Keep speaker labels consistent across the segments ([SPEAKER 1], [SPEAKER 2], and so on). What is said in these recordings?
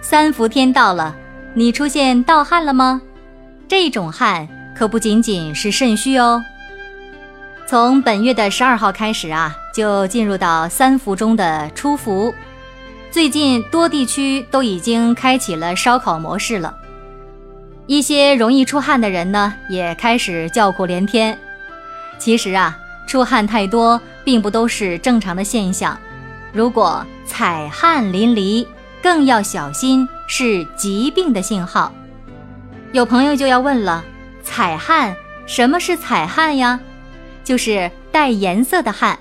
[SPEAKER 1] 三伏天到了，你出现盗汗了吗？这种汗可不仅仅是肾虚哦。从本月的十二号开始啊，就进入到三伏中的初伏。最近多地区都已经开启了烧烤模式了，一些容易出汗的人呢，也开始叫苦连天。其实啊，出汗太多并不都是正常的现象。如果彩汗淋漓，更要小心是疾病的信号。有朋友就要问了：采汗，什么是采汗呀？就是带颜色的汗。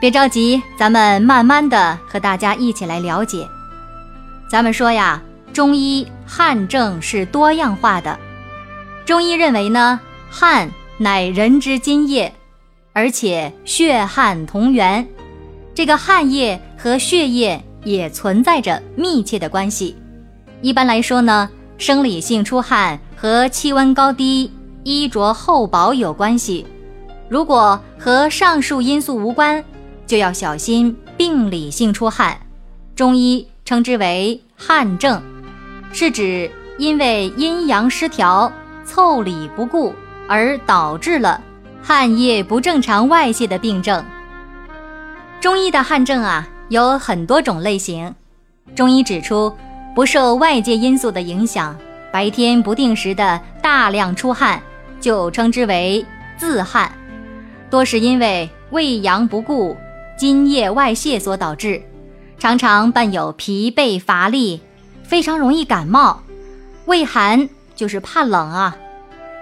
[SPEAKER 1] 别着急，咱们慢慢的和大家一起来了解。咱们说呀，中医汗症是多样化的。中医认为呢，汗乃人之津液，而且血汗同源。这个汗液和血液也存在着密切的关系。一般来说呢，生理性出汗和气温高低、衣着厚薄有关系。如果和上述因素无关，就要小心病理性出汗。中医称之为汗症，是指因为阴阳失调、腠理不顾而导致了汗液不正常外泄的病症。中医的汗症啊有很多种类型，中医指出，不受外界因素的影响，白天不定时的大量出汗，就称之为自汗，多是因为胃阳不顾、津液外泄所导致，常常伴有疲惫乏力，非常容易感冒，畏寒就是怕冷啊，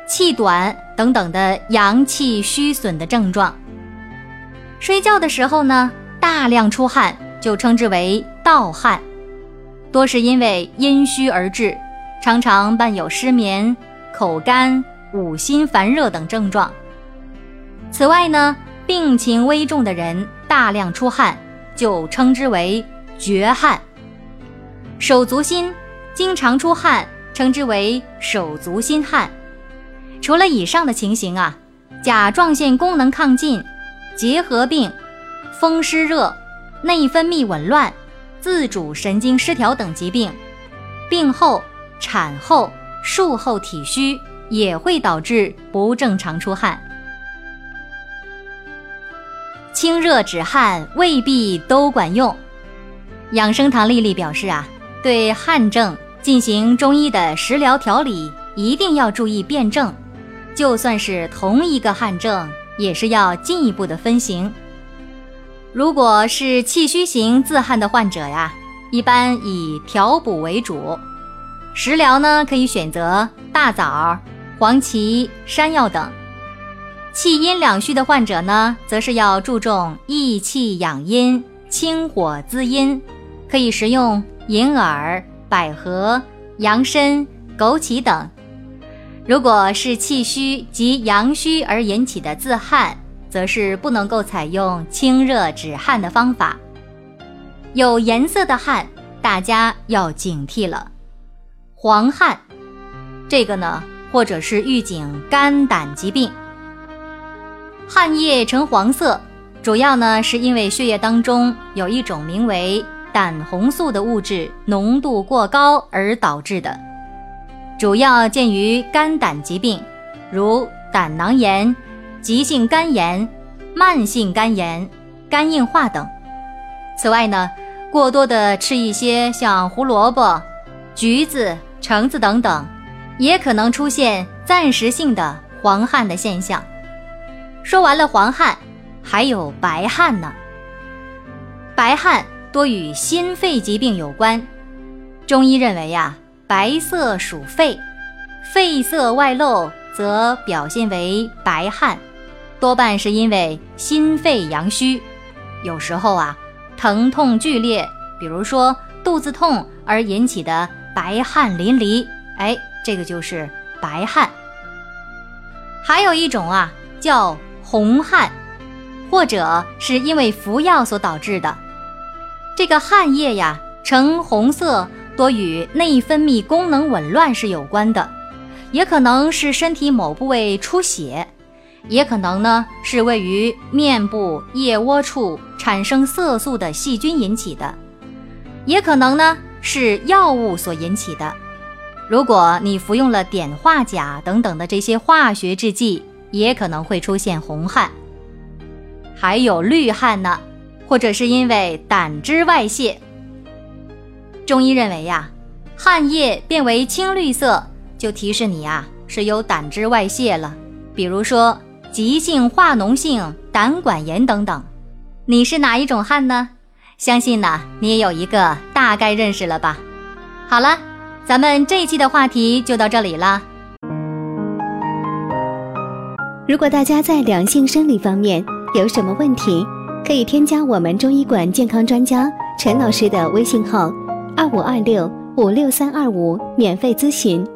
[SPEAKER 1] 气短等等的阳气虚损的症状。睡觉的时候呢，大量出汗就称之为盗汗，多是因为阴虚而致，常常伴有失眠、口干、五心烦热等症状。此外呢，病情危重的人大量出汗就称之为绝汗。手足心经常出汗称之为手足心汗。除了以上的情形啊，甲状腺功能亢进。结核病、风湿热、内分泌紊乱、自主神经失调等疾病，病后、产后、术后体虚也会导致不正常出汗。清热止汗未必都管用。养生堂丽丽表示啊，对汗症进行中医的食疗调理，一定要注意辨证。就算是同一个汗症。也是要进一步的分型。如果是气虚型自汗的患者呀，一般以调补为主，食疗呢可以选择大枣、黄芪、山药等。气阴两虚的患者呢，则是要注重益气养阴、清火滋阴，可以食用银耳、百合、洋参、枸杞等。如果是气虚及阳虚而引起的自汗，则是不能够采用清热止汗的方法。有颜色的汗，大家要警惕了。黄汗，这个呢，或者是预警肝胆疾病。汗液呈黄色，主要呢是因为血液当中有一种名为胆红素的物质浓度过高而导致的。主要见于肝胆疾病，如胆囊炎、急性肝炎、慢性肝炎、肝硬化等。此外呢，过多的吃一些像胡萝卜、橘子、橙子等等，也可能出现暂时性的黄汗的现象。说完了黄汗，还有白汗呢。白汗多与心肺疾病有关，中医认为呀。白色属肺，肺色外露则表现为白汗，多半是因为心肺阳虚。有时候啊，疼痛剧烈，比如说肚子痛而引起的白汗淋漓，哎，这个就是白汗。还有一种啊，叫红汗，或者是因为服药所导致的。这个汗液呀，呈红色，多与内分泌功能紊乱是有关的，也可能是身体某部位出血，也可能呢是位于面部腋窝处产生色素的细菌引起的，也可能呢是药物所引起的。如果你服用了碘化钾等等的这些化学制剂，也可能会出现红汗，还有绿汗呢，或者是因为胆汁外泄。中医认为呀，汗液变为青绿色，就提示你呀是有胆汁外泄了，比如说急性化脓性胆管炎等等。你是哪一种汗呢？相信呢你也有一个大概认识了吧？好了。咱们这一期的话题就到这里了。
[SPEAKER 2] 如果大家在两性生理方面有什么问题，可以添加我们中医馆健康专家陈老师的微信号：二五二六五六三二五，免费咨询。